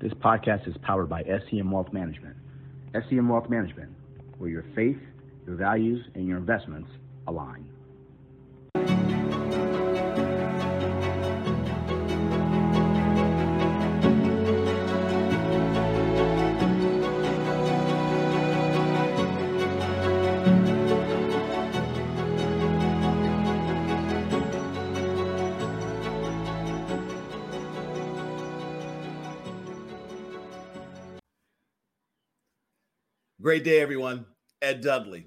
This podcast is powered by SCM Wealth Management. SCM Wealth Management, where your faith, your values, and your investments align. Great day, everyone. Ed Dudley.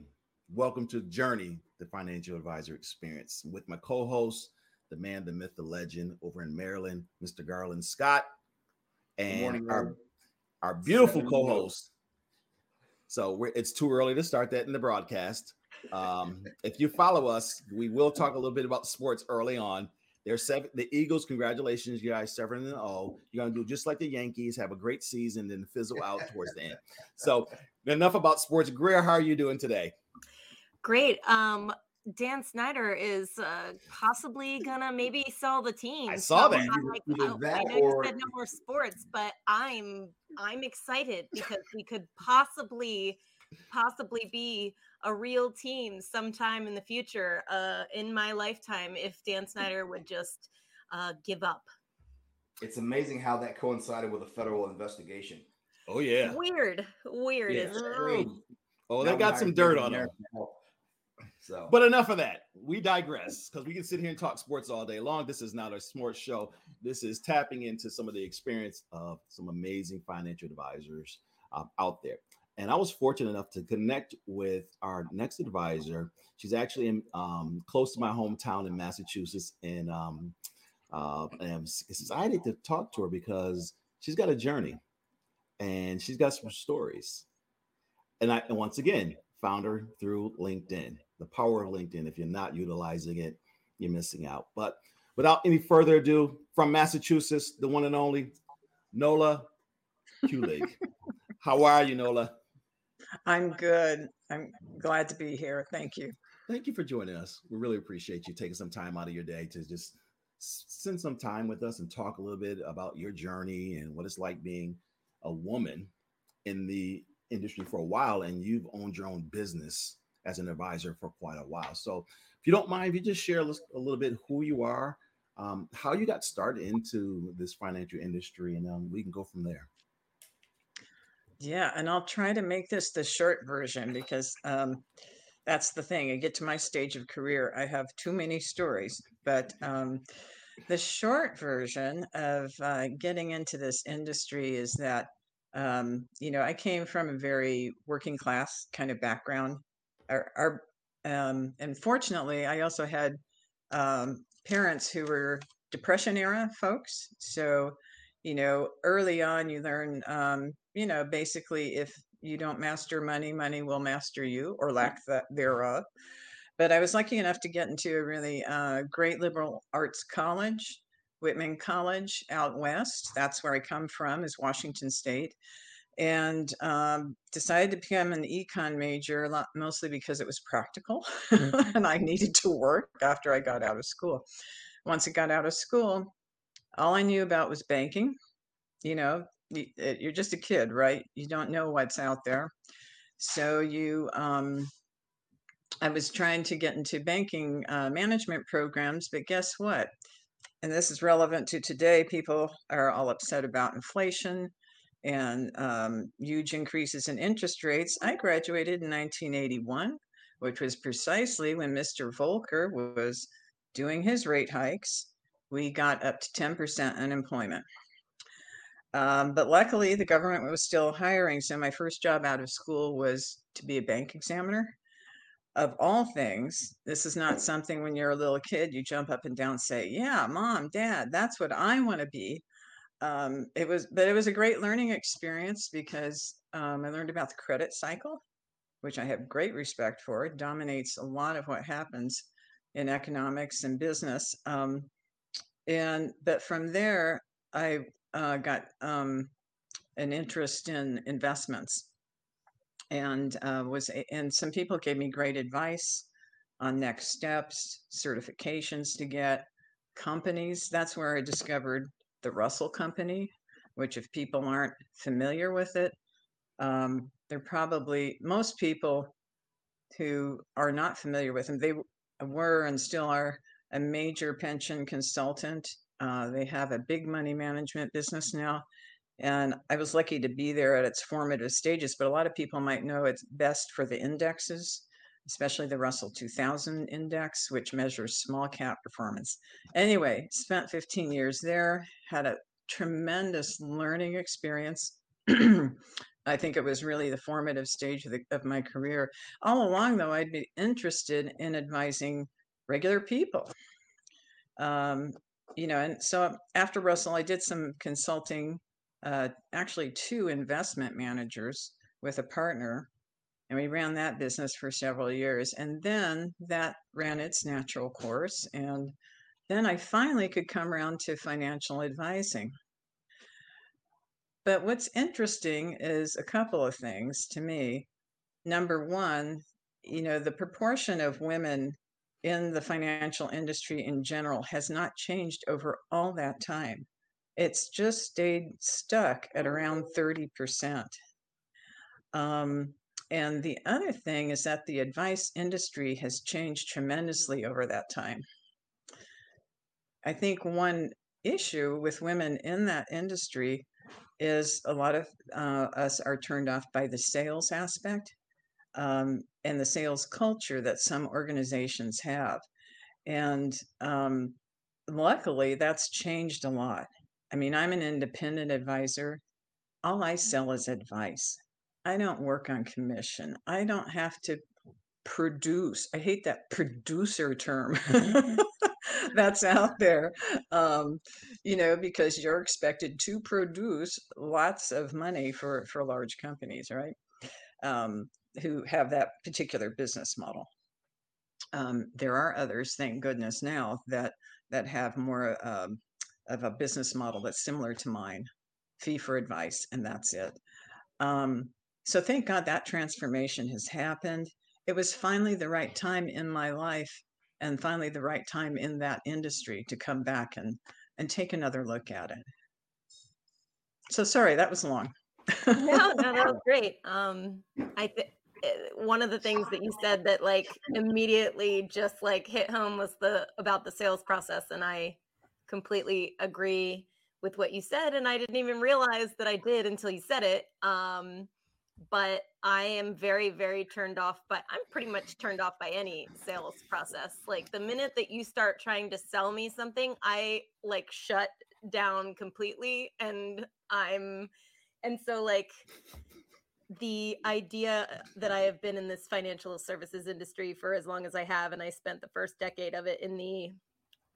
Welcome to Journey, the Financial Advisor Experience, with my co host, the man, the myth, the legend over in Maryland, Mr. Garland Scott, and morning, our, our beautiful co host. So it's too early to start that in the broadcast. Um, if you follow us, we will talk a little bit about sports early on. They're seven. The Eagles, congratulations, you guys, seven and zero. You're gonna do just like the Yankees, have a great season, then fizzle out towards the end. So enough about sports. Grier, how are you doing today? Great. Um, Dan Snyder is uh, possibly gonna maybe sell the team. I saw so that. Like, oh, that I know or... you said no more sports, but I'm I'm excited because we could possibly possibly be a real team sometime in the future uh, in my lifetime if Dan Snyder would just uh, give up. It's amazing how that coincided with a federal investigation. Oh yeah, weird, weird. Yeah. Oh, they got some dirt on them. So, but enough of that. We digress because we can sit here and talk sports all day long. This is not a sports show. This is tapping into some of the experience of some amazing financial advisors um, out there. And I was fortunate enough to connect with our next advisor. She's actually in, um, close to my hometown in Massachusetts, and um, uh, and excited to talk to her because she's got a journey, and she's got some stories. And I, and once again, found her through LinkedIn. The power of LinkedIn. If you're not utilizing it, you're missing out. But without any further ado, from Massachusetts, the one and only Nola Kulig. How are you, Nola? I'm good. I'm glad to be here. Thank you. Thank you for joining us. We really appreciate you taking some time out of your day to just spend some time with us and talk a little bit about your journey and what it's like being a woman in the industry for a while and you've owned your own business as an advisor for quite a while. So, if you don't mind, if you just share a little bit who you are, um, how you got started into this financial industry, and we can go from there. Yeah, and I'll try to make this the short version because um, that's the thing. I get to my stage of career, I have too many stories. But um, the short version of uh, getting into this industry is that, um, you know, I came from a very working class kind of background. Our, our um, and fortunately, I also had um, parents who were Depression era folks. So, you know, early on, you learn um, you know, basically, if you don't master money, money will master you or lack that thereof. But I was lucky enough to get into a really uh, great liberal arts college, Whitman College out west. That's where I come from, is Washington State. And um, decided to become an econ major, mostly because it was practical mm-hmm. and I needed to work after I got out of school. Once I got out of school, all I knew about was banking. You know, you're just a kid, right? You don't know what's out there. So you, um, I was trying to get into banking uh, management programs, but guess what? And this is relevant to today. People are all upset about inflation and um, huge increases in interest rates. I graduated in 1981, which was precisely when Mr. Volcker was doing his rate hikes. We got up to 10% unemployment. Um, but luckily, the government was still hiring. So my first job out of school was to be a bank examiner. Of all things, this is not something when you're a little kid, you jump up and down and say, Yeah, mom, dad, that's what I want to be. Um, it was, but it was a great learning experience because um, I learned about the credit cycle, which I have great respect for. It dominates a lot of what happens in economics and business. Um, and but from there, I uh, got um, an interest in investments and uh, was and some people gave me great advice on next steps certifications to get companies that's where i discovered the russell company which if people aren't familiar with it, um, they're probably most people who are not familiar with them. They were and still are a major pension consultant. Uh, they have a big money management business now. And I was lucky to be there at its formative stages, but a lot of people might know it's best for the indexes, especially the Russell 2000 index, which measures small cap performance. Anyway, spent 15 years there, had a tremendous learning experience. I think it was really the formative stage of, the, of my career. All along, though, I'd be interested in advising regular people. Um, you know, and so after Russell, I did some consulting, uh, actually, two investment managers with a partner, and we ran that business for several years. And then that ran its natural course. And then I finally could come around to financial advising. But what's interesting is a couple of things to me. Number one, you know, the proportion of women in the financial industry in general has not changed over all that time. It's just stayed stuck at around 30%. Um, and the other thing is that the advice industry has changed tremendously over that time. I think one issue with women in that industry is a lot of uh, us are turned off by the sales aspect um, and the sales culture that some organizations have. And um, luckily, that's changed a lot. I mean, I'm an independent advisor. All I sell is advice. I don't work on commission. I don't have to produce. I hate that producer term. that's out there, um, you know, because you're expected to produce lots of money for for large companies, right? Um, who have that particular business model. Um, there are others, thank goodness, now that that have more um, of a business model that's similar to mine, fee for advice, and that's it. Um, so thank God that transformation has happened. It was finally the right time in my life and finally the right time in that industry to come back and and take another look at it so sorry that was long no no that was great um i think one of the things that you said that like immediately just like hit home was the about the sales process and i completely agree with what you said and i didn't even realize that i did until you said it um but I am very, very turned off But I'm pretty much turned off by any sales process. Like the minute that you start trying to sell me something, I like shut down completely and I'm and so like the idea that I have been in this financial services industry for as long as I have, and I spent the first decade of it in the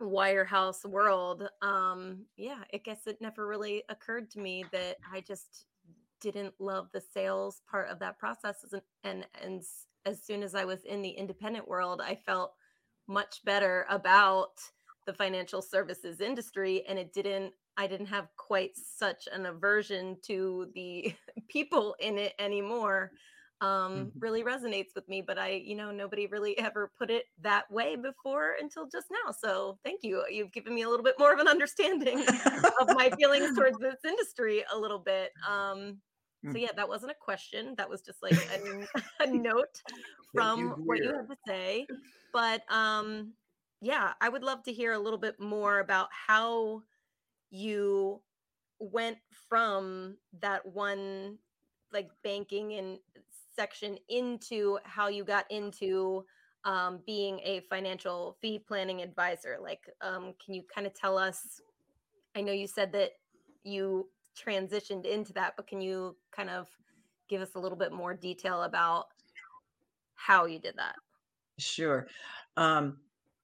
wirehouse world. Um, yeah, I guess it never really occurred to me that I just didn't love the sales part of that process and and and as soon as I was in the independent world, I felt much better about the financial services industry and it didn't I didn't have quite such an aversion to the people in it anymore. Um, mm-hmm. really resonates with me, but I, you know, nobody really ever put it that way before until just now. So thank you. You've given me a little bit more of an understanding of my feelings towards this industry a little bit. Um, so mm. yeah, that wasn't a question. That was just like a, a note from you what you have to say. But um, yeah, I would love to hear a little bit more about how you went from that one like banking and section into how you got into um, being a financial fee planning advisor. Like, um, can you kind of tell us? I know you said that you transitioned into that, but can you kind of give us a little bit more detail about how you did that? Sure. Um,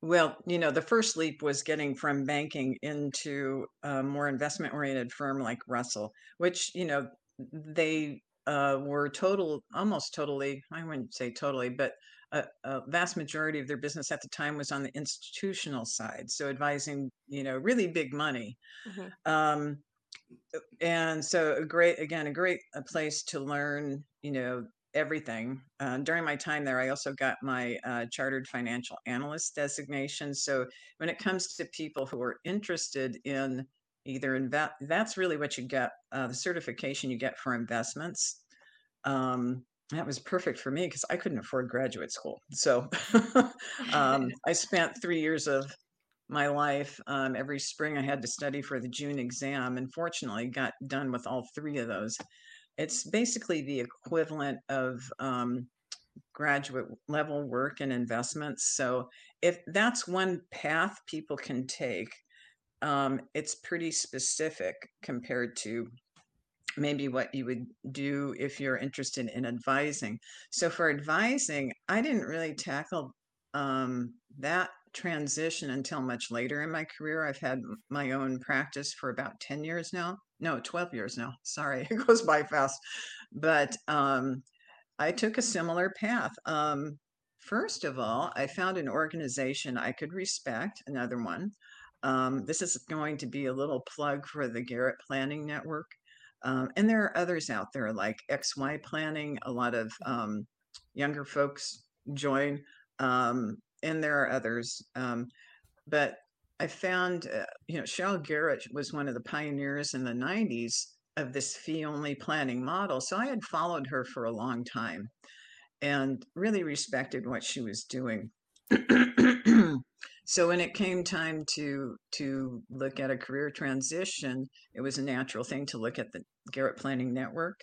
well, you know, the first leap was getting from banking into a more investment oriented firm like Russell, which, you know, they uh, were total, almost totally, I wouldn't say totally, but a, a, vast majority of their business at the time was on the institutional side. So advising, you know, really big money. Mm-hmm. Um, and so a great again a great a place to learn you know everything uh, during my time there i also got my uh, chartered financial analyst designation so when it comes to people who are interested in either invest. That's really what you get. Uh, the certification you get for investments. Um, that was perfect for me because I couldn't afford graduate school. So um, I spent three years of my life. Um, every spring, I had to study for the June exam, and fortunately, got done with all three of those. It's basically the equivalent of um, graduate level work and investments. So, if that's one path people can take, um, it's pretty specific compared to maybe what you would do if you're interested in advising. So, for advising, I didn't really tackle um, that transition until much later in my career. I've had my own practice for about 10 years now. No, 12 years now. Sorry, it goes by fast. But um, I took a similar path. Um, first of all, I found an organization I could respect, another one. Um, this is going to be a little plug for the Garrett Planning Network. Um, and there are others out there like XY Planning. A lot of um, younger folks join. Um, and there are others. Um, but I found, uh, you know, Sheryl Garrett was one of the pioneers in the 90s of this fee only planning model. So I had followed her for a long time and really respected what she was doing. so when it came time to to look at a career transition, it was a natural thing to look at the Garrett Planning Network.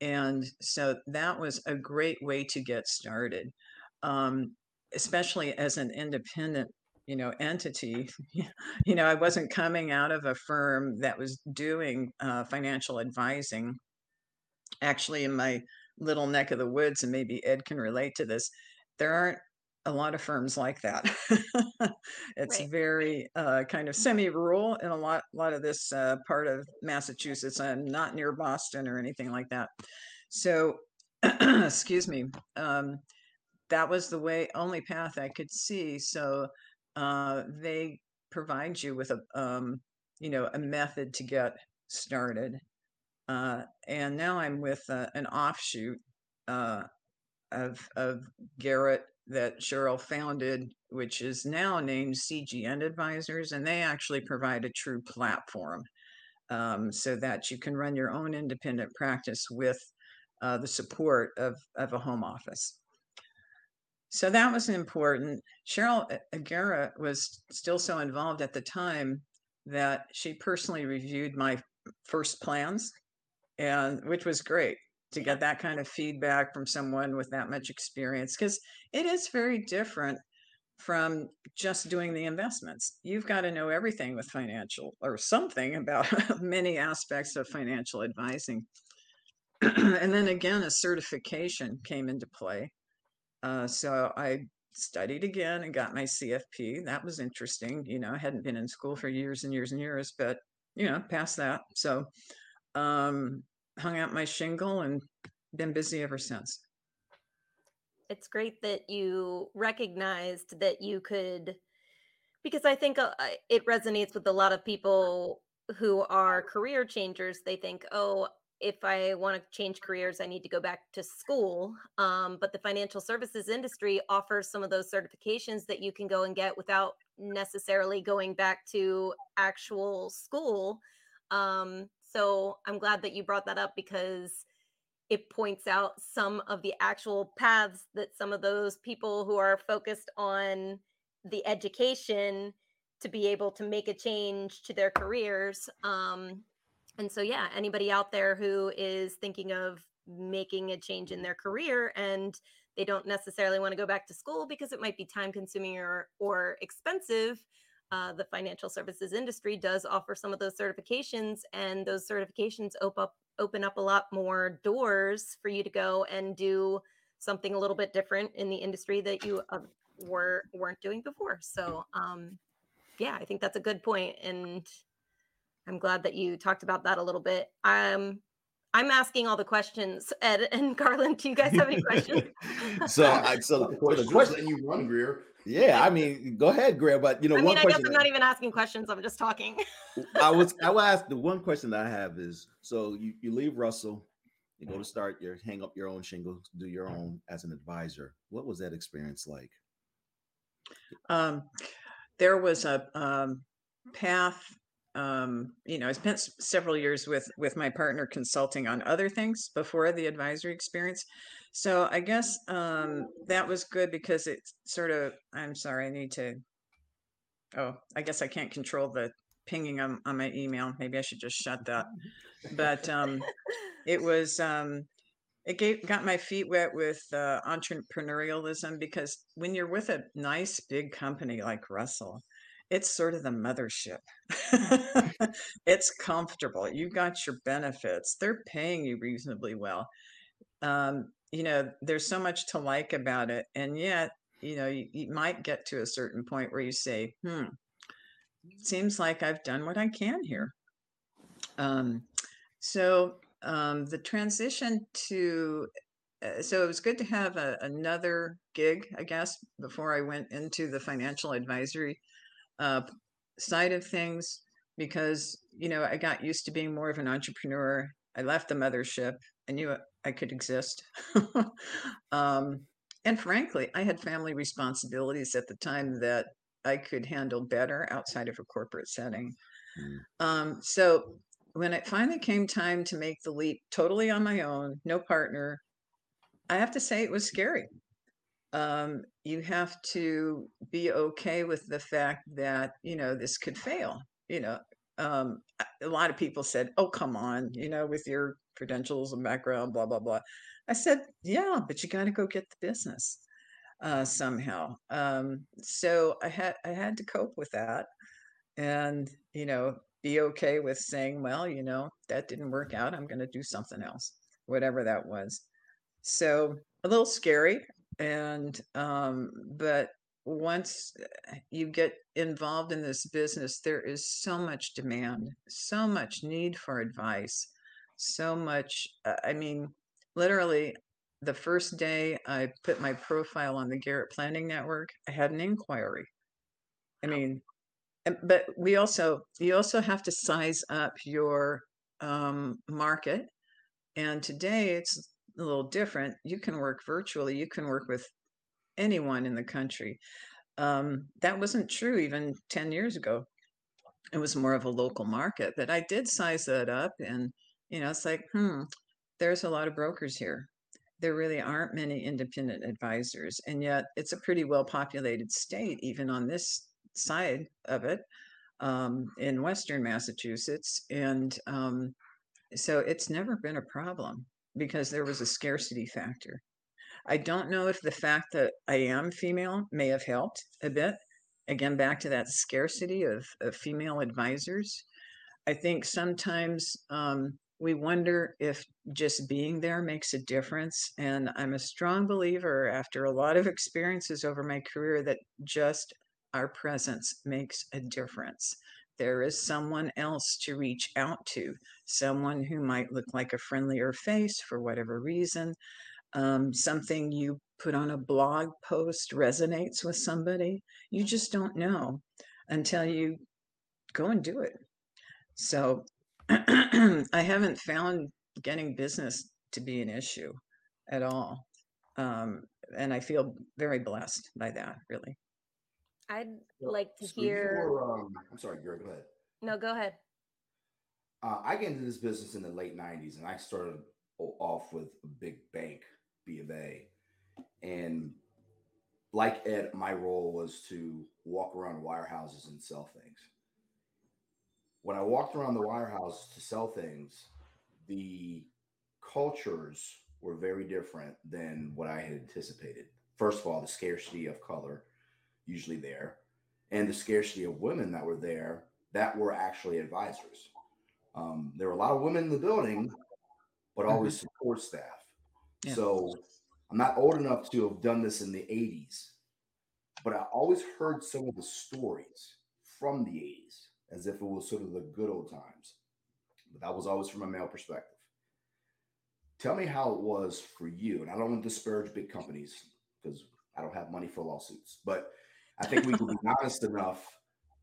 And so that was a great way to get started. Um, especially as an independent you know entity you know i wasn't coming out of a firm that was doing uh, financial advising actually in my little neck of the woods and maybe ed can relate to this there aren't a lot of firms like that it's right. very uh, kind of semi-rural in a lot a lot of this uh, part of massachusetts i'm not near boston or anything like that so excuse me um, that was the way only path I could see. So uh, they provide you with a um, you know a method to get started. Uh, and now I'm with uh, an offshoot uh, of of Garrett that Sheryl founded, which is now named CGN Advisors, and they actually provide a true platform um, so that you can run your own independent practice with uh, the support of, of a home office. So that was important. Sheryl uh, Garrett was still so involved at the time that she personally reviewed my first plans, and which was great to get that kind of feedback from someone with that much experience because it is very different from just doing the investments. You've got to know everything with financial or something about many aspects of financial advising. and then again, a certification came into play uh, so I studied again and got my CFP. That was interesting. You know, I hadn't been in school for years and years and years, but you know, past that. So um, hung out my shingle and been busy ever since. It's great that you recognized that you could, because I think uh, it resonates with a lot of people who are career changers. They think, oh, if I want to change careers, I need to go back to school. Um, but the financial services industry offers some of those certifications that you can go and get without necessarily going back to actual school. Um, so I'm glad that you brought that up because it points out some of the actual paths that some of those people who are focused on the education to be able to make a change to their careers um, and so, yeah, anybody out there who is thinking of making a change in their career and they don't necessarily want to go back to school because it might be time consuming or, or expensive, uh, the financial services industry does offer some of those certifications, and those certifications open up open up a lot more doors for you to go and do something a little bit different in the industry that you uh, were weren't doing before. So, um, yeah, I think that's a good point, and I'm glad that you talked about that a little bit. Um, I'm asking all the questions, Ed and Garland. Do you guys have any questions? so, I, so, the, the question you run, Grier. Yeah, I mean, go ahead, Grier. But you know, I mean, one I question guess I'm not even asking questions. I'm just talking. I was, I will ask the one question that I have is: so you you leave Russell, you go to start your hang up your own shingle, do your own as an advisor. What was that experience like? Um, there was a um, path um, you know, I spent several years with with my partner consulting on other things before the advisory experience. So I guess um, that was good because it sort of. I'm sorry, I need to. Oh, I guess I can't control the pinging on, on my email. Maybe I should just shut that. But um, it was um, it gave, got my feet wet with uh, entrepreneurialism because when you're with a nice big company like Russell, it's sort of the mothership. it's comfortable. You've got your benefits. They're paying you reasonably well. Um, you know, there's so much to like about it. And yet, you know, you, you might get to a certain point where you say, hmm, seems like I've done what I can here. Um, so um, the transition to uh, so it was good to have a, another gig, I guess, before I went into the financial advisory uh, side of things because you know I got used to being more of an entrepreneur. I left the mothership. I knew I could exist. um, and frankly, I had family responsibilities at the time that I could handle better outside of a corporate setting. Mm. Um, so when it finally came time to make the leap totally on my own, no partner, I have to say it was scary. Um, you have to be okay with the fact that, you know, this could fail. You know, um, a lot of people said, oh, come on, you know, with your credentials and background, blah, blah, blah. I said, yeah, but you got to go get the business uh, somehow. Um, so I had I had to cope with that, and you know, be okay with saying, well, you know, that didn't work out. I'm going to do something else, whatever that was. So a little scary, and um, but once you get involved in this business, there is so much demand, so much need for advice, so much. Uh, I mean, literally, the first day I put my profile on the Garrett Planning Network, I had an inquiry. I mean, but we also you also have to size up your um, market, and today it's a little different. You can work virtually. You can work with anyone in the country. Um, that wasn't true even ten years ago. It was more of a local market, but I did size that up, and you know, it's like, hmm, there's a lot of brokers here there really aren't many independent advisors. And yet it's a pretty well populated state, even on this side of it um, in Western Massachusetts. And um, so it's never been a problem because there was a scarcity factor. I don't know if the fact that I am female may have helped a bit. Again, back to that scarcity of, of female advisors. I think sometimes um, we wonder if just being there makes a difference. And I'm a strong believer, after a lot of experiences over my career, that just our presence makes a difference. There is someone else to reach out to, someone who might look like a friendlier face for whatever reason. Um, something you put on a blog post resonates with somebody. You just don't know until you go and do it. So I haven't found getting business to be an issue at all. Um, and I feel very blessed by that, really. I'd like to so hear. Were, um, I'm sorry, Gary, go ahead. No, go ahead. Uh, I got into this business in the late 90s and I started off with a big bank, B of A. And like Ed, my role was to walk around wirehouses and sell things when I walked around the wirehouse to sell things, the cultures were very different than what I had anticipated. First of all, the scarcity of color usually there, and the scarcity of women that were there that were actually advisors. Um, there were a lot of women in the building, but always mm-hmm. support staff. Yeah. So I'm not old enough to have done this in the 80s, but I always heard some of the stories from the 80s as if it was sort of the good old times. But that was always from a male perspective. Tell me how it was for you. And I don't want to disparage big companies because I don't have money for lawsuits, but I think we can be honest enough.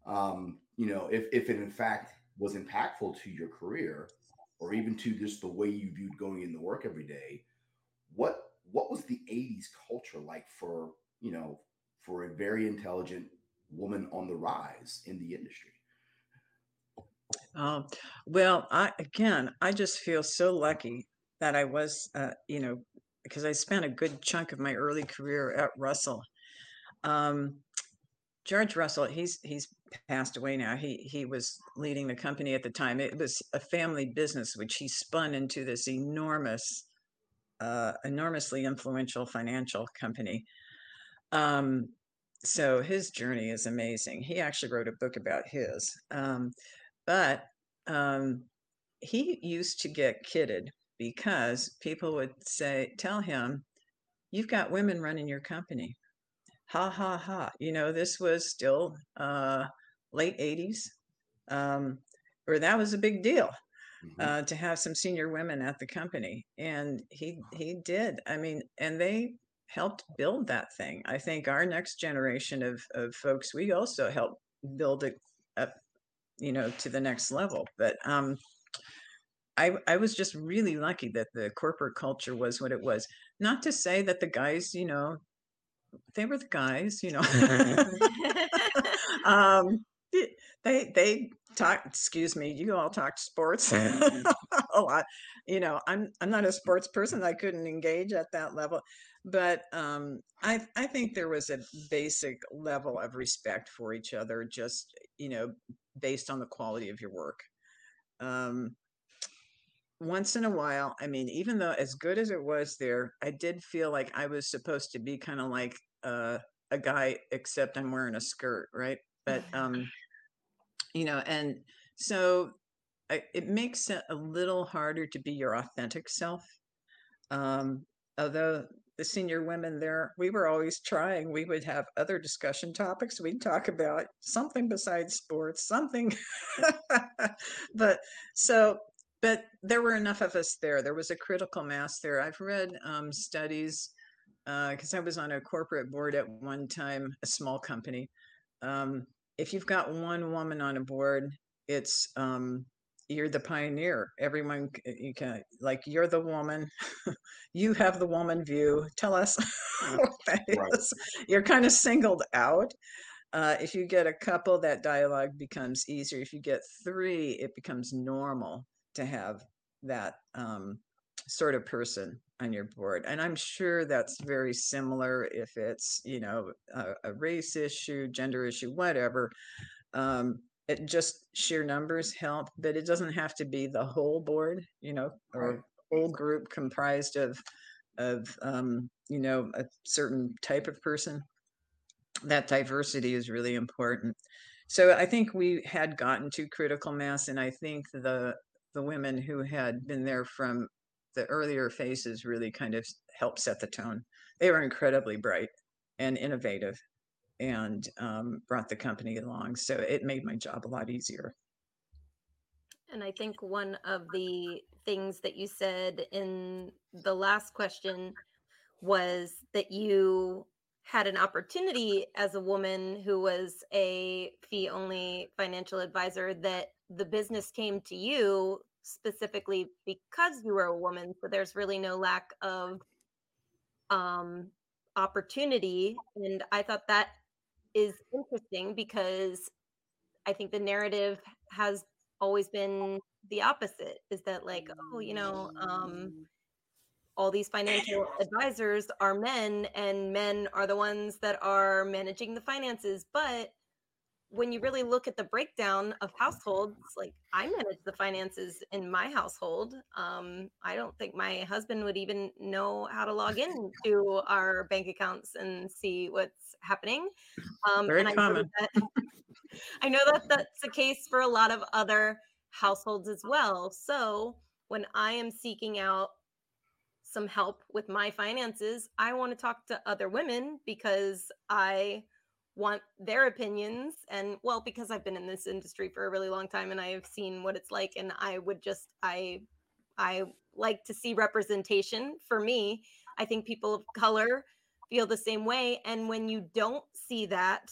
Um, you know, if, if it in fact was impactful to your career or even to just the way you viewed going into work every day, what what was the 80s culture like for, you know, for a very intelligent woman on the rise in the industry? Um, well, I again, I just feel so lucky that I was, uh, you know, because I spent a good chunk of my early career at Russell. Um, George Russell, he's he's passed away now. He he was leading the company at the time. It was a family business, which he spun into this enormous, uh, enormously influential financial company. Um, so his journey is amazing. He actually wrote a book about his. Um, but um, he used to get kidded because people would say, tell him, you've got women running your company. Ha ha ha. You know, this was still uh, late 80s, um, or that was a big deal. Mm-hmm. Uh, to have some senior women at the company, and he he did. I mean, and they helped build that thing. I think our next generation of of folks, we also helped build it up you know to the next level but um I, I was just really lucky that the corporate culture was what it was. Not to say that the guys, you know, they were the guys, you know. um, they they talk. Excuse me, you all talk sports a lot. You know, I'm I'm not a sports person. I couldn't engage at that level, but um, I I think there was a basic level of respect for each other. Just you know, based on the quality of your work. Um, once in a while, I mean, even though as good as it was there, I did feel like I was supposed to be kind of like uh, a guy, except I'm wearing a skirt, right? But um, you know, and so I, it makes it a little harder to be your authentic self. Um, although the senior women there, we were always trying. We would have other discussion topics. We'd talk about something besides sports, something. but so, but there were enough of us there. There was a critical mass there. I've read um, studies because uh, I was on a corporate board at one time, a small company. Um, if you've got one woman on a board, it's um, you're the pioneer. Everyone you can like you're the woman. you have the woman view. Tell us what that right. is. You're kind of singled out. Uh, if you get a couple, that dialogue becomes easier. If you get three, it becomes normal to have that um, sort of person on your board. And I'm sure that's very similar if it's, you know, a, a race issue, gender issue, whatever. Um, it just sheer numbers help, but it doesn't have to be the whole board, you know, or whole group comprised of of um, you know a certain type of person. That diversity is really important. So I think we had gotten to critical mass, and I think the the women who had been there from the earlier phases really kind of helped set the tone. They were incredibly bright and innovative and um, brought the company along. So it made my job a lot easier. And I think one of the things that you said in the last question was that you had an opportunity as a woman who was a fee only financial advisor that the business came to you specifically because you were a woman so there's really no lack of um opportunity and i thought that is interesting because I think the narrative has always been the opposite is that like oh you know um all these financial advisors are men and men are the ones that are managing the finances but when you really look at the breakdown of households like i manage the finances in my household um, i don't think my husband would even know how to log in to our bank accounts and see what's happening um, very and common I know, that, I know that that's the case for a lot of other households as well. So when i am seeking out some help with my finances i want to talk to other women because i want their opinions and well because i've been in this industry for a really long time and i've seen what it's like and i would just i i like to see representation. For me i think people of color feel the same way and when you don't see that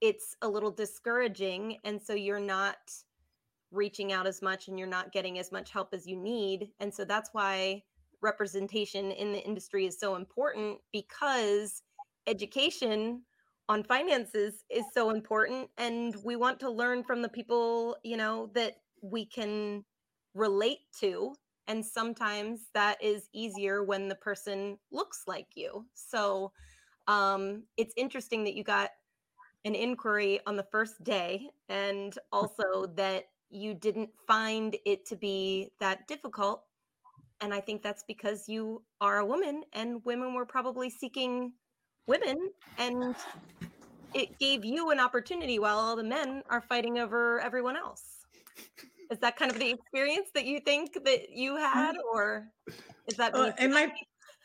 it's a little discouraging and so you're not reaching out as much and you're not getting as much help as you need and so that's why representation in the industry is so important because education on finances is so important and we want to learn from the people you know that we can relate to and sometimes that is easier when the person looks like you. So um, it's interesting that you got an inquiry on the first day and also that you didn't find it to be that difficult and i think that's because you are a woman and women were probably seeking women and it gave you an opportunity while all the men are fighting over everyone else. Is that kind of the experience that you think that you had or is that well, i might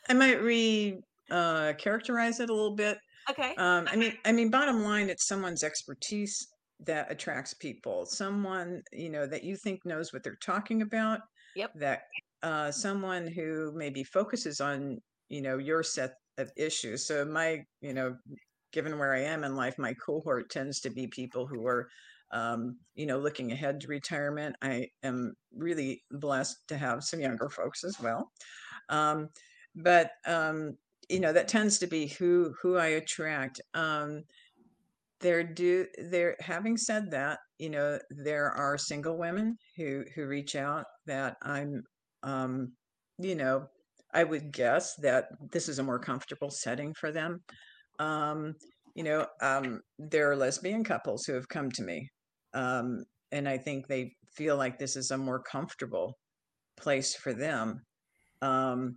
i might re uh characterize it a little bit. Okay. Um i mean i mean bottom line it's someone's expertise that attracts people someone you know that you think knows what they're talking about yep. that uh someone who maybe focuses on you know your set of issues so my you know given where i am in life my cohort tends to be people who are um, you know, looking ahead to retirement. I am really blessed to have some younger folks as well. Um, but um, you know, that tends to be who who I attract. Um, there do there having said that, you know, there are single women who who reach out that I'm um, you know, I would guess that this is a more comfortable setting for them. Um, you know, um, there are lesbian couples who have come to me um, and I think they feel like this is a more comfortable place for them. Um,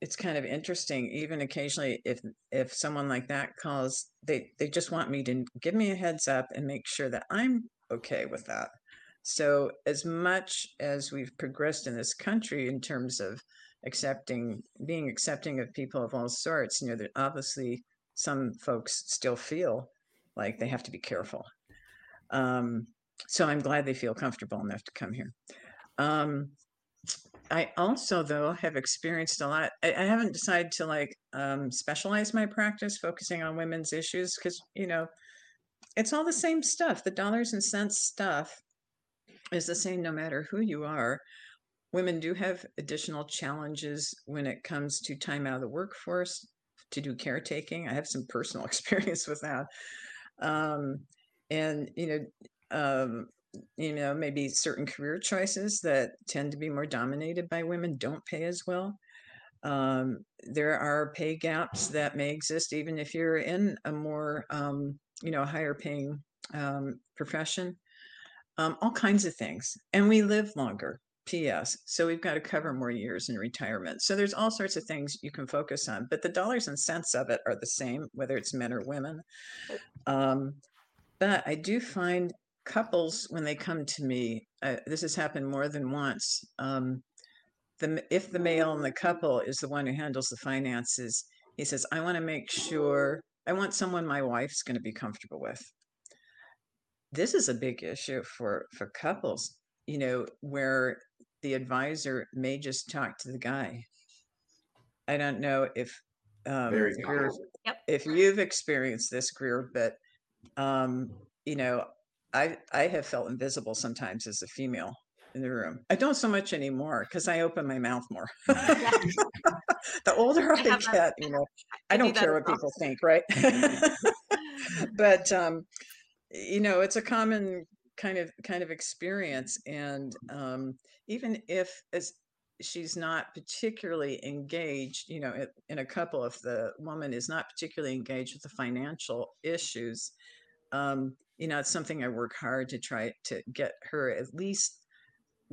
it's kind of interesting. Even occasionally, if if someone like that calls, they they just want me to give me a heads up and make sure that I'm okay with that. So as much as we've progressed in this country in terms of accepting, being accepting of people of all sorts, you know, that obviously some folks still feel like they have to be careful um, so I'm glad they feel comfortable enough to come here. Um, I also, though, have experienced a lot. I, I haven't decided to like um, specialize my practice focusing on women's issues because, you know, it's all the same stuff. The dollars and cents stuff is the same no matter who you are. Women do have additional challenges when it comes to time out of the workforce to do caretaking. I have some personal experience with that. Um, and you know um, you know maybe certain career choices that tend to be more dominated by women don't pay as well um, there are pay gaps that may exist even if you're in a more um, you know higher paying um, profession um, all kinds of things and we live longer ps so we've got to cover more years in retirement so there's all sorts of things you can focus on but the dollars and cents of it are the same whether it's men or women um, but I do find couples when they come to me, uh, this has happened more than once. Um, the, if the male in the couple is the one who handles the finances, he says, I want to make sure, I want someone my wife's going to be comfortable with. This is a big issue for, for couples, you know, where the advisor may just talk to the guy. I don't know if um, yep. if you've experienced this, Grier, but um, you know, I I have felt invisible sometimes as a female in the room. I don't so much anymore because I open my mouth more. the older I, I get, you know, I, I don't do care what people think, right? but um, you know, it's a common kind of kind of experience, and um, even if as she's not particularly engaged, you know, in a couple, if the woman is not particularly engaged with the financial issues, um, you know, it's something I work hard to try to get her at least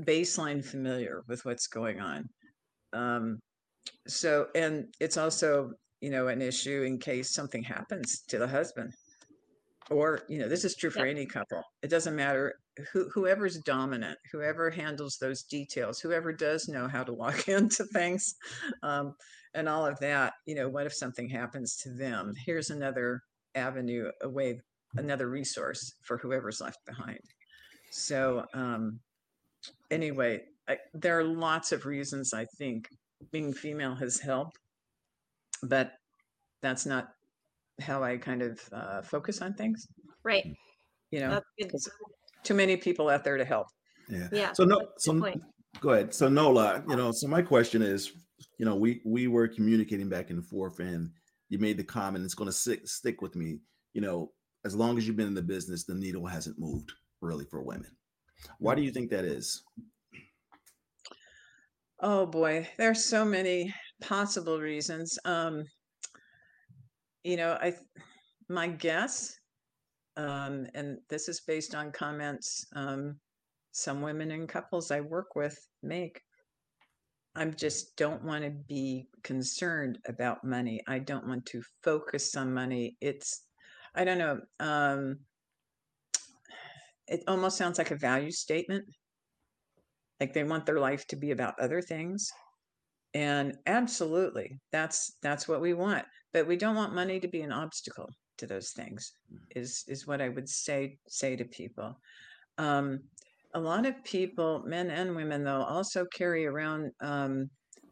baseline familiar with what's going on. Um, so, and it's also, you know, an issue in case something happens to the husband. Or, you know, this is true for any couple. It doesn't matter who, whoever's dominant, whoever handles those details, whoever does know how to log into things, um, and all of that. You know, what if something happens to them? Here's another avenue, a way another resource for whoever's left behind. So um, anyway, I, there are lots of reasons I think being female has helped, but that's not how I kind of uh, focus on things. Right. You know, too many people out there to help. Yeah. Yeah. So no. So go ahead. So Nola, you know, so my question is, you know, we we were communicating back and forth, and you made the comment. It's going to stick stick with me. You know, as long as you've been in the business, the needle hasn't moved really for women. Why do you think that is? Oh boy, there's so many possible reasons. Um, you know, I my guess, um, and this is based on comments um, some women and couples I work with make. I just don't want to be concerned about money. I don't want to focus on money. It's, I don't know. Um, it almost sounds like a value statement. Like they want their life to be about other things. And absolutely, that's that's what we want. But we don't want money to be an obstacle to those things. Mm. Is is what I would say say to people. Um, a lot of people, men and women, though, also carry around. Um,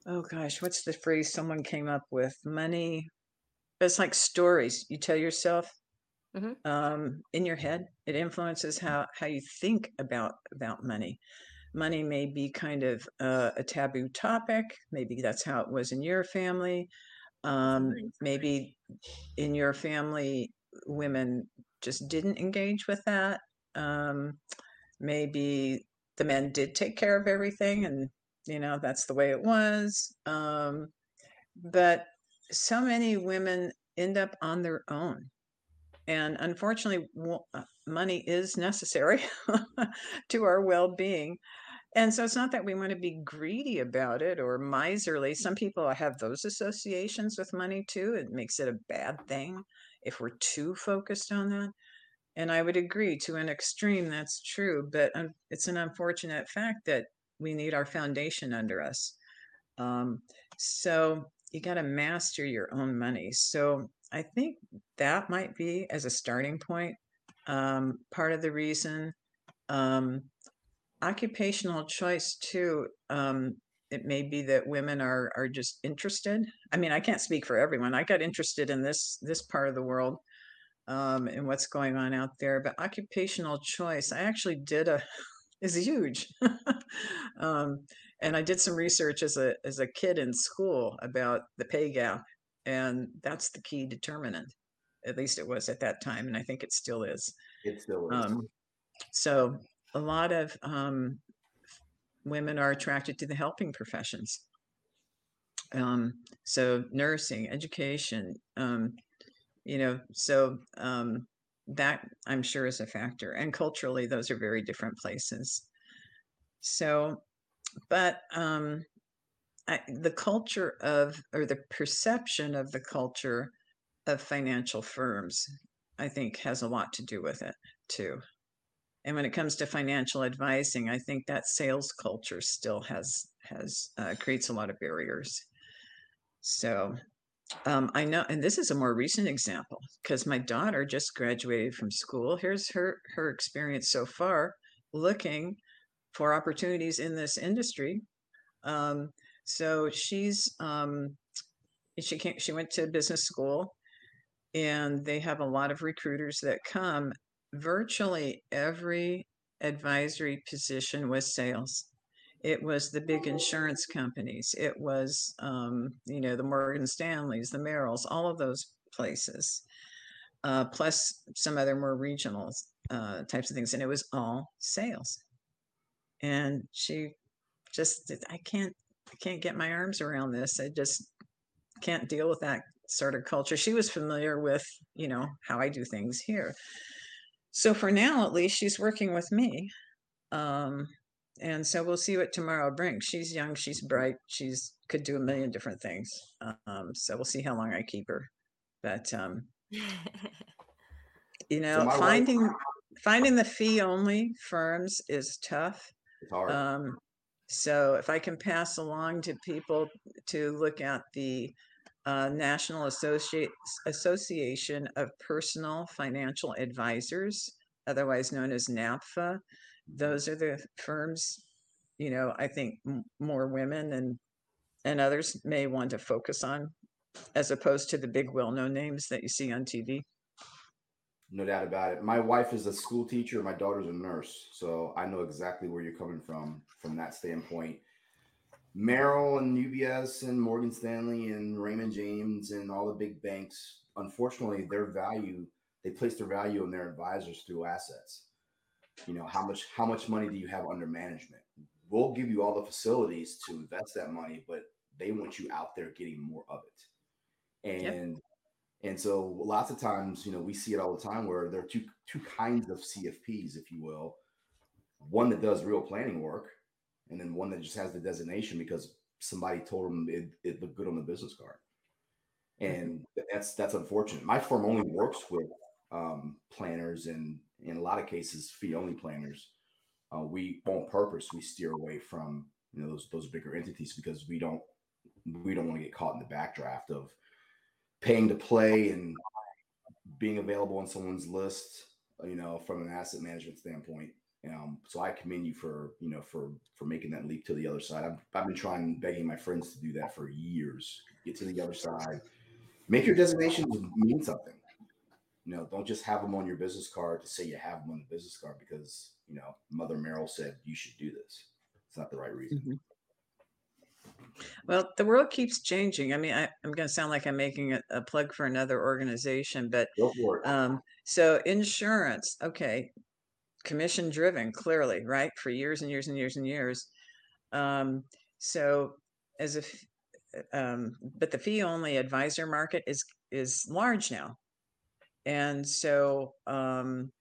oh gosh, what's the phrase someone came up with? Money. It's like stories you tell yourself mm-hmm. um, in your head. It influences how how you think about about money. Money may be kind of uh, a taboo topic. Maybe that's how it was in your family. Um, maybe in your family, women just didn't engage with that. Um, maybe the men did take care of everything and you know that's the way it was um, but so many women end up on their own and unfortunately uh, money is necessary to our well-being and so it's not that we want to be greedy about it or miserly some people have those associations with money too it makes it a bad thing if we're too focused on that and I would agree to an extreme, that's true, but um, it's an unfortunate fact that we need our foundation under us. Um, so you got to master your own money. So I think that might be, as a starting point, um, part of the reason. Um, occupational choice, too. Um, it may be that women are are just interested. I mean, I can't speak for everyone. I got interested in this this part of the world um, and what's going on out there. But occupational choice, I actually did a is huge. um, and I did some research as a as a kid in school about the pay gap, and that's the key determinant. At least it was at that time, and I think it still is. It still is. Um, so a lot of um, women are attracted to the helping professions. Um, so nursing, education, um, you know so um, that i'm sure is a factor. And culturally those are very different places. So but um, I, the culture of or the perception of the culture of financial firms i think has a lot to do with it too and when it comes to financial advising i think that sales culture still has has uh, creates a lot of barriers so um, I know, and this is a more recent example because my daughter just graduated from school. Here's her her experience so far, looking for opportunities in this industry. Um, so she's um, she came, she went to business school, and they have a lot of recruiters that come. Virtually every advisory position was sales. It was the big insurance companies. It was um, you know the morgan stanleys the merrills all of those places uh, plus some other more regional uh, types of things and it was all sales. And she just i can't i can't get my arms around this. I just can't deal with that sort of culture. She was familiar with you know how i do things here so for now at least she's working with me um, and so we'll see what tomorrow brings. She's young, she's bright, she's could do a million different things. Um, so we'll see how long I keep her. But um, you know, so finding wife- finding the fee only firms is tough. Um, so if I can pass along to people to look at the uh, National Associate, Association of Personal Financial Advisors, otherwise known as NAPFA, those are the firms you know i think m- more women and and others may want to focus on as opposed to the big well-known names that you see on tv no doubt about it. My wife is a school teacher my daughter's a nurse so i know exactly where you're coming from from that standpoint merrill and ubs and morgan stanley and raymond james and all the big banks unfortunately their value they place their value on their advisors through assets. You know how much how much money do you have under management? We'll give you all the facilities to invest that money but they want you out there getting more of it. And yep. and so lots of times you know we see it all the time where there are two two kinds of cfps if you will. One that does real planning work and then one that just has the designation because somebody told them it, it looked good on the business card. And that's that's unfortunate. My firm only works with um, planners and in a lot of cases fee only planners. Uh, we on purpose we steer away from you know those those bigger entities because we don't we don't want to get caught in the backdraft of paying to play and being available on someone's list you know from an asset management standpoint um, so I commend you for you know for for making that leap to the other side. I've, I've been trying begging my friends to do that for years. Get to the other side, make your designations mean something. You know, don't just have them on your business card to say you have them on the business card because you know Mother Merrill said you should do this. It's not the right reason. Mm-hmm. Well, the world keeps changing. I mean, I, am going to sound like I'm making a, a, plug for another organization, but um, so insurance, okay, commission driven, clearly, right, for years and years and years and years. Um, so, as if, um, but the fee only advisor market is is large now, and so um,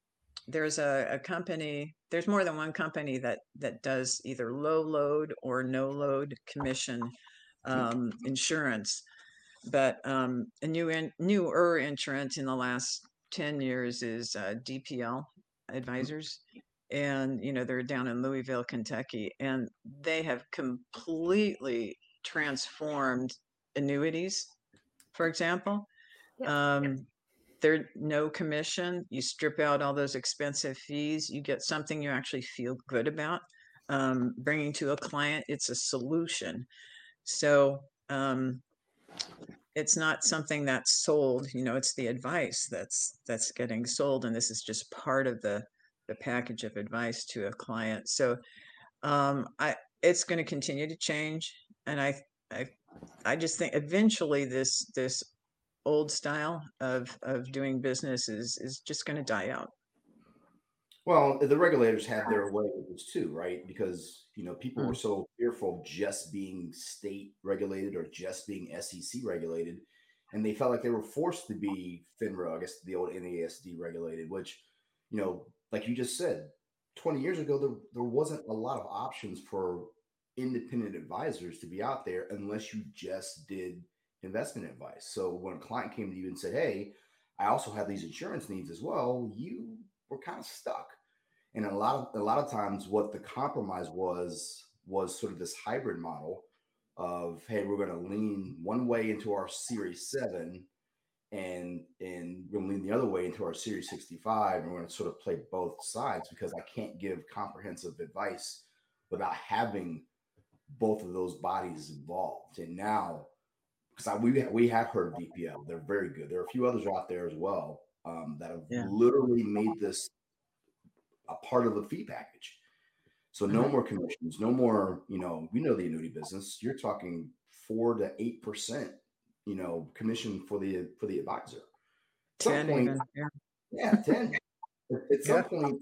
there's a, a company there's more than one company that that does either low load or no load commission um, insurance but um, a new in, newer insurance in the last 10 years is uh, dpl advisors and you know they're down in louisville kentucky and they have completely transformed annuities for example um, there's no commission. You strip out all those expensive fees. You get something you actually feel good about um, bringing to a client. It's a solution. So um, it's not something that's sold. You know, it's the advice that's that's getting sold, and this is just part of the the package of advice to a client. So um, I it's going to continue to change, and I I I just think eventually this this old style of of doing business is is just going to die out. Well, the regulators had their way with this too, right? Because you know people were mm. so fearful of just being state regulated or just being SEC regulated, and they felt like they were forced to be FINRA, I guess the old NASD regulated. Which, you know, like you just said, twenty years ago there there wasn't a lot of options for independent advisors to be out there unless you just did investment advice. So when a client came to you and said, Hey, I also have these insurance needs as well, you were kind of stuck. And a lot of a lot of times what the compromise was was sort of this hybrid model of hey, we're going to lean one way into our series seven and and we're going to lean the other way into our series 65 and we're going to sort of play both sides because i can't give comprehensive advice without having both of those bodies involved and now because we we have heard of DPL. They're very good. There are a few others out there as well um, that have yeah. literally made this a part of the fee package. So no mm-hmm. more commissions, no more. You know, we know the annuity business. You're talking four to eight percent. You know, commission for the for the advisor. At some 10 point, even, yeah. yeah, ten. At some yeah. point,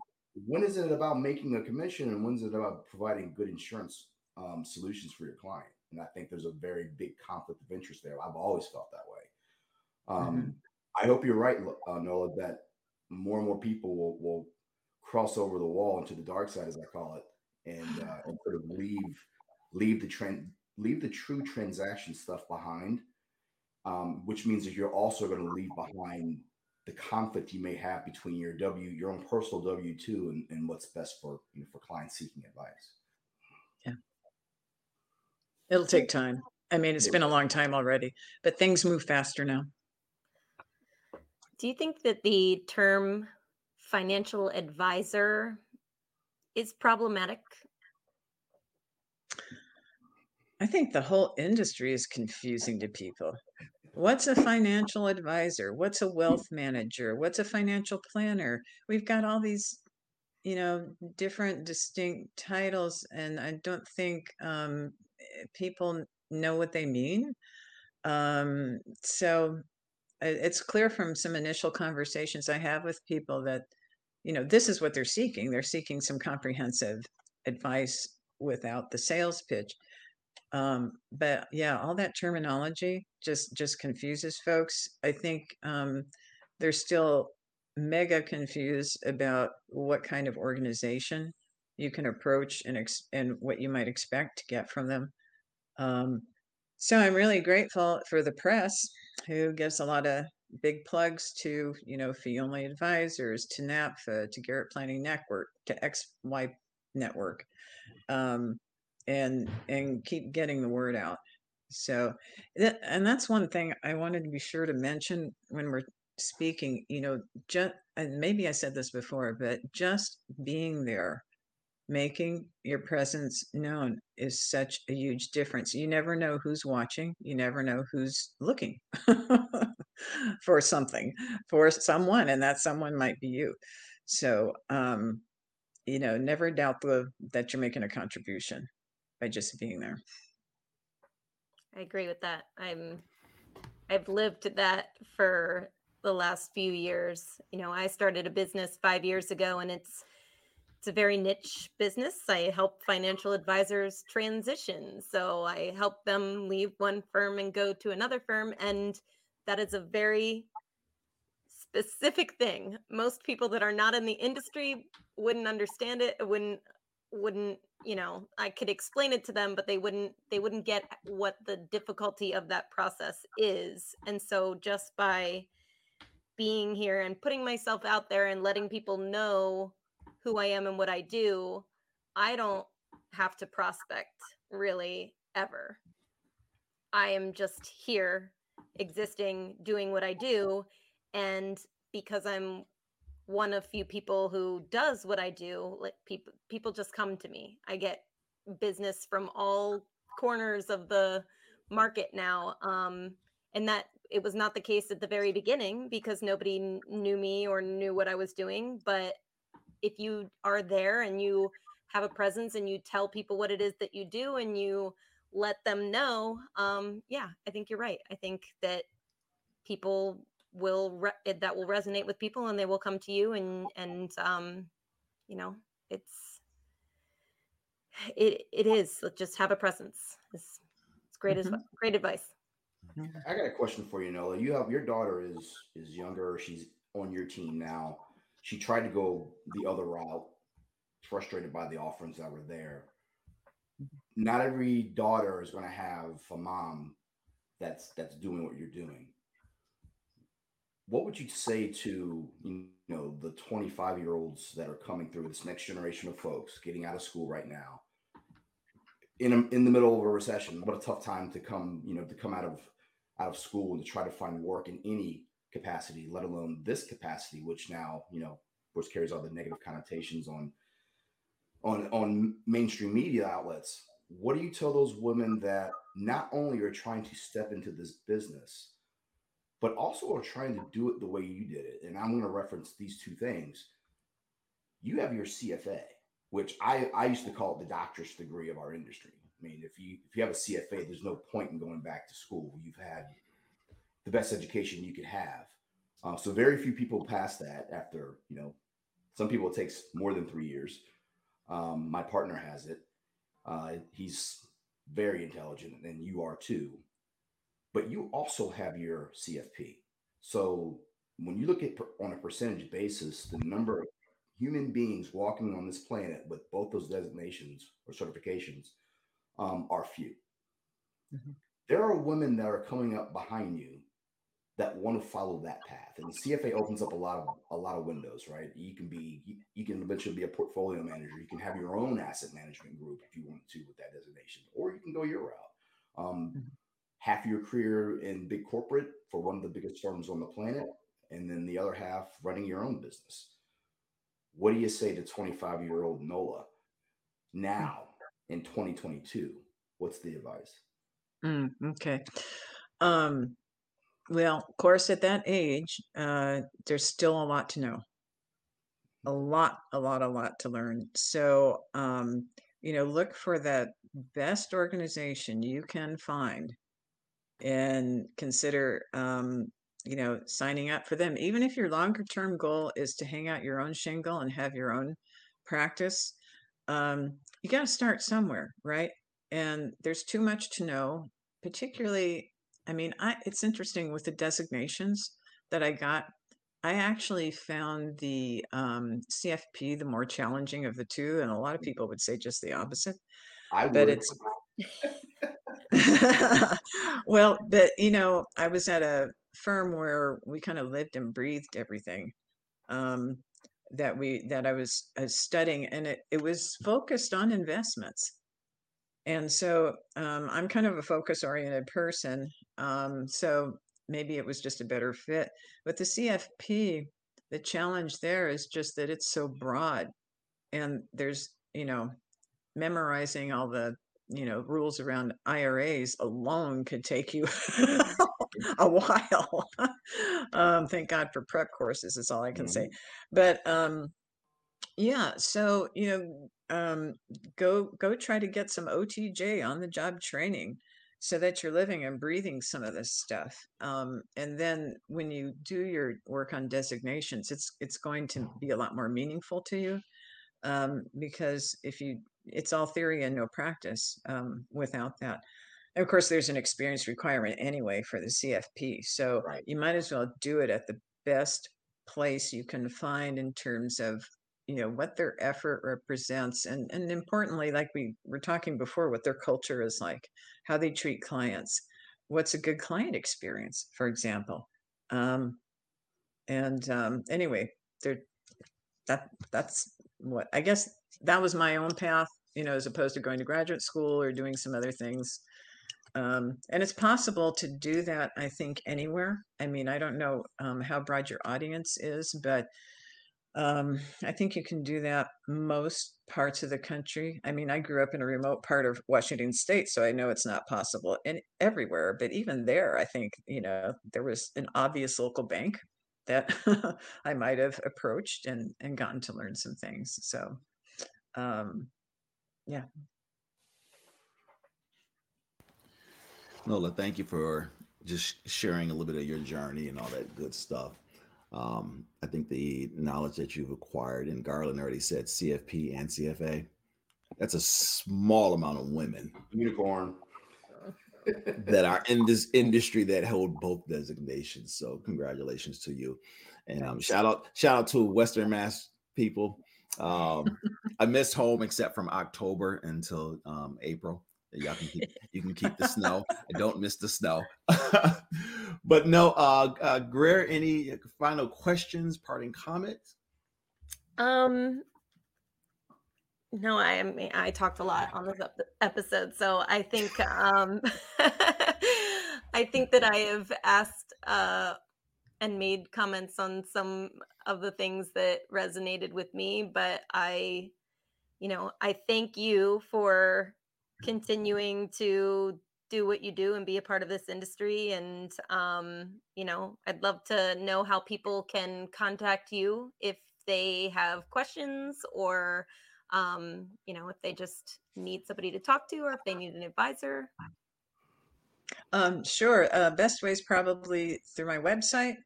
when is it about making a commission, and when is it about providing good insurance um, solutions for your client? And I think there's a very big conflict of interest there. I've always felt that way. Um, mm-hmm. I hope you're right, uh, Nola, that more and more people will, will cross over the wall into the dark side, as I call it, and, uh, and sort of leave leave the trend leave the true transaction stuff behind, um, which means that you're also going to leave behind the conflict you may have between your W, your own personal W two, and, and what's best for you know, for clients seeking advice. Yeah, it'll take time. I mean, it's been a long time already, but things move faster now. Do you think that the term financial advisor is problematic? I think the whole industry is confusing to people. What's a financial advisor? What's a wealth manager? What's a financial planner? We've got all these, you know, different distinct titles, and I don't think um, people know what they mean. Um, so it's clear from some initial conversations I have with people that you know, this is what they're seeking. They're seeking some comprehensive advice without the sales pitch. Um, but yeah, all that terminology just just confuses folks. I think um, they're still mega confused about what kind of organization you can approach and ex- and what you might expect to get from them. Um, so I'm really grateful for the press who gives a lot of big plugs to you know fee only advisors to NAPFA to Garrett Planning Network to XY Network, um, and and keep getting the word out. So, and that's one thing I wanted to be sure to mention when we're speaking. You know, just and maybe I said this before, but just being there making your presence known is such a huge difference. You never know who's watching, you never know who's looking for something, for someone, and that someone might be you. So, um, you know, never doubt the, that you're making a contribution by just being there. I agree with that. I'm I've lived that for the last few years. You know, I started a business 5 years ago and it's it's a very niche business. I help financial advisors transition. So I help them leave one firm and go to another firm. And that is a very specific thing. Most people that are not in the industry wouldn't understand it, wouldn't wouldn't you know i could explain it to them but they wouldn't they wouldn't get what the difficulty of that process is and so just by being here and putting myself out there and letting people know who I am and what I do, I don't have to prospect really ever. I am just here existing, doing what I do. And because I'm one of few people who does what I do, like people people just come to me. I get business from all corners of the market now. Um, and that it was not the case at the very beginning because nobody knew me or knew what I was doing. But if you are there and you have a presence and you tell people what it is that you do and you let them know um yeah i think you're right. I think that people will re- that will resonate with people and they will come to you and and um you know it's it it is just have a presence it's, it's great mm-hmm. as great advice. I got a question for you nola. You have your daughter is is younger. She's on your team now she tried to go the other route, frustrated by the offerings that were there. Not every daughter is going to have a mom that's that's doing what you're doing. What would you say to you know the 25 year olds that are coming through this next generation of folks getting out of school right now? in a, in the middle of a recession. What a tough time to come, you know, to come out of out of school and to try to find work in any capacity, let alone this capacity, which now, you know, of course carries all the negative connotations on on on mainstream media outlets. What do you tell those women that not only are trying to step into this business, but also are trying to do it the way you did it? And I'm going to reference these two things. You have your CFA, which I, I used to call it the doctor's degree of our industry. I mean, if you if you have a CFA, there's no point in going back to school. You've had the best education you could have. Uh, so very few people pass that after, you know, some people it takes more than three years. Um, my partner has it. Uh, he's very intelligent, and you are too. But you also have your CFP. So when you look at per, on a percentage basis, the number of human beings walking on this planet with both those designations or certifications um, are few. Mm-hmm. There are women that are coming up behind you that want to follow that path. And the CFA opens up a lot of a lot of windows, right? You can be you, can eventually be a portfolio manager. You can have your own asset management group if you want to with that designation, or you can go your route. Um, mm-hmm. Half your career in big corporate for one of the biggest firms on the planet, and then the other half running your own business. What do you say to 25 year old Nola now in 2022? What's the advice? Mm, okay. Um, well, of course, at that age, uh, there's still a lot to know. A lot, a lot, a lot to learn. So, um, you know, look for that best organization you can find and consider um, you know, signing up for them, even if your longer term goal is to hang out your own shingle and have your own practice, um, you got to start somewhere, right? And there's too much to know, particularly. I mean, I, it's interesting with the designations that I got. I actually found the um, CFP the more challenging of the two, and a lot of people would say just the opposite. I but would. it's well, but you know, I was at a firm where we kind of lived and breathed everything um, that we that I was, uh, studying, and it it was focused on investments. And so um, I'm kind of a focus oriented person. Um, so maybe it was just a better fit. But the CFP, the challenge there is just that it's so broad, and there's you know memorizing all the you know rules around IRAs alone could take you a while. um, thank God for prep courses is all I can mm-hmm. say. But um, yeah, so you know, um, go go try to get some OTJ on the job training so that you're living and breathing some of this stuff. Um, and then when you do your work on designations, it's it's going to be a lot more meaningful to you um, because if you it's all theory and no practice um, without that. And of course, there's an experience requirement anyway for the CFP. So right. you might as well do it at the best place you can find in terms of you know what their effort represents and and importantly like we were talking before what their culture is like how they treat clients what's a good client experience for example um, and um, anyway there that that's what i guess that was my own path you know, as opposed to going to graduate school or doing some other things. Um, and it's possible to do that, I think, anywhere. I mean, I don't know um, how broad your audience is, but um, I think you can do that most parts of the country. I mean, I grew up in a remote part of Washington State, so I know it's not possible in everywhere. But even there, I think you know there was an obvious local bank that I might have approached and and gotten to learn some things. So um, yeah. Nola, thank you for just sharing a little bit of your journey and all that good stuff. Um, I think the knowledge that you've acquired, and Garland already said CFP and CFA, that's a small amount of women. Unicorn. that are in this industry that hold both designations. So congratulations to you. And um, shout out, shout out to Western Mass people. Um, I missed home except from October until um, April. Y'all can keep you can keep the snow. I don't miss the snow. but no, uh, uh Grier, any final questions, parting comments? Um no, I mean I talked a lot on this episode, so I think um I think that I have asked uh and made comments on some of the things that resonated with me but i you know i thank you for continuing to do what you do and be a part of this industry and um you know i'd love to know how people can contact you if they have questions or um you know if they just need somebody to talk to or if they need an advisor um, sure. Uh, best way is probably through my website,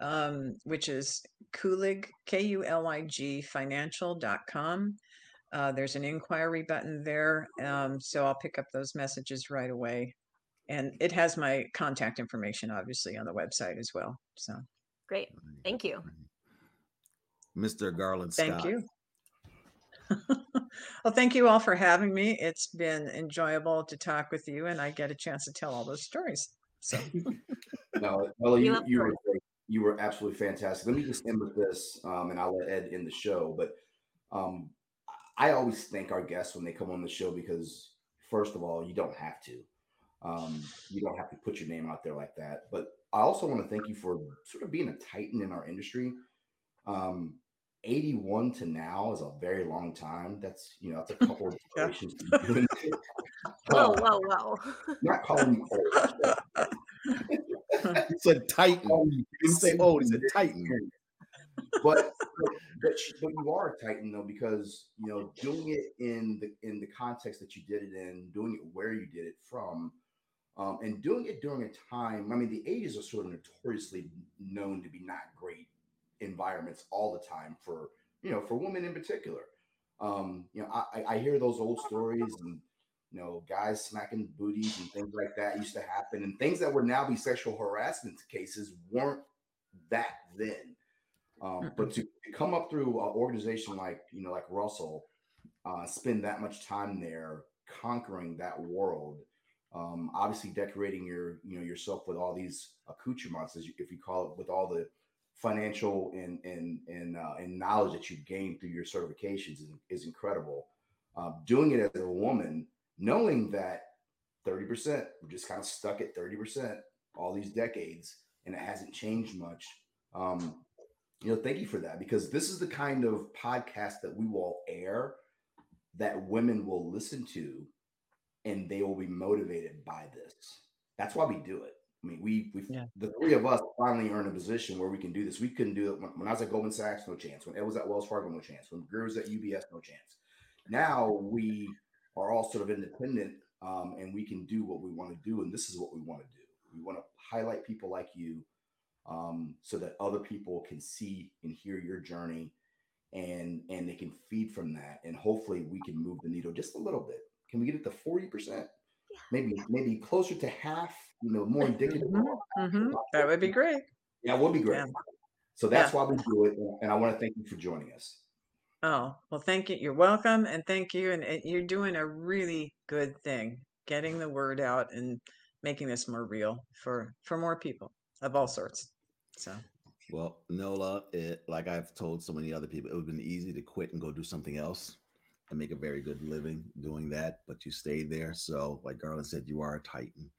um, which is Kulig, K U L I G financial.com. Uh, there's an inquiry button there. Um, so I'll pick up those messages right away. And it has my contact information, obviously, on the website as well. So great. Thank you. Mr. Garland Scott. Thank you. well, thank you all for having me. It's been enjoyable to talk with you, and I get a chance to tell all those stories. So, no, well, you, you were you were absolutely fantastic. Let me just end with this, um, and I'll let Ed end the show. But um, I always thank our guests when they come on the show because, first of all, you don't have to. Um, you don't have to put your name out there like that. But I also want to thank you for sort of being a titan in our industry. Um, 81 to now is a very long time. That's you know, that's a couple of generations. whoa, whoa, whoa! Not calling you old. he said Titan. Oh, he didn't say old. He said Titan. But, but but you are a Titan though because you know doing it in the in the context that you did it in, doing it where you did it from, um, and doing it during a time. I mean, the 80s are sort of notoriously known to be not great environments all the time for you know for women in particular. Um, you know, I, I hear those old stories and you know, guys smacking booties and things like that used to happen, and things that would now be sexual harassment cases weren't that then. Um, but to, come up through an organization like you know, like Russell, uh, spend that much time there conquering that world, um, obviously decorating your you know yourself with all these accoutrements, as you, if you call it, with all the financial and and and uh, and knowledge that you've gained through your certifications is, is incredible. Uh, doing it as a woman knowing that 30%, we're just kind of stuck at 30% all these decades and it hasn't changed much. Um, you know, thank you for that because this is the kind of podcast that we will air that women will listen to and they will be motivated by this. That's why we do it. I mean, we we yeah. the three of us finally are in a position where we can do this. We couldn't do it when, when I was at Goldman Sachs, no chance. When it was at Wells Fargo, no chance. When Grier was at UBS, no chance. Now we are all sort of independent um, and we can do what we want to do. And this is what we want to do. We want to highlight people like you um, so that other people can see and hear your journey and and they can feed from that. And hopefully we can move the needle just a little bit. Can we get it to 40%? Maybe maybe closer to half, you know, more indicative. Mm-hmm. Mm-hmm. That would be great. Yeah, it would be great. Yeah. So that's yeah. why we do it. And I want to thank you for joining us. Oh, well, thank you. You're welcome. And thank you. And, and you're doing a really good thing, getting the word out and making this more real for, for more people of all sorts. So, well, Nola, it, like I've told so many other people, it would have been easy to quit and go do something else and make a very good living doing that, but you stayed there. So, like Garland said, you are a titan.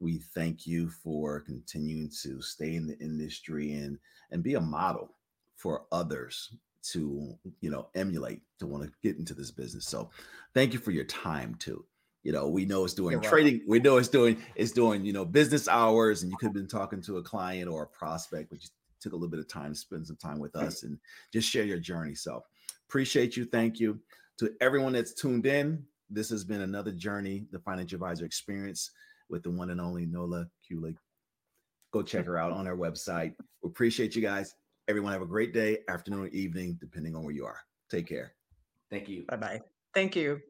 We thank you for continuing to stay in the industry and and be a model for others to you know emulate to want to get into this business so thank you for your time too you know we know it's doing You're trading welcome. we know it's doing it's doing you know business hours and you could have been talking to a client or a prospect but you took a little bit of time to spend some time with us and just share your journey so appreciate you thank you to everyone that's tuned in this has been another journey the financial advisor experience with the one and only nola kulig go check her out on our website we appreciate you guys Everyone have a great day, afternoon, or evening, depending on where you are. Take care. Thank you. Bye bye. Thank you.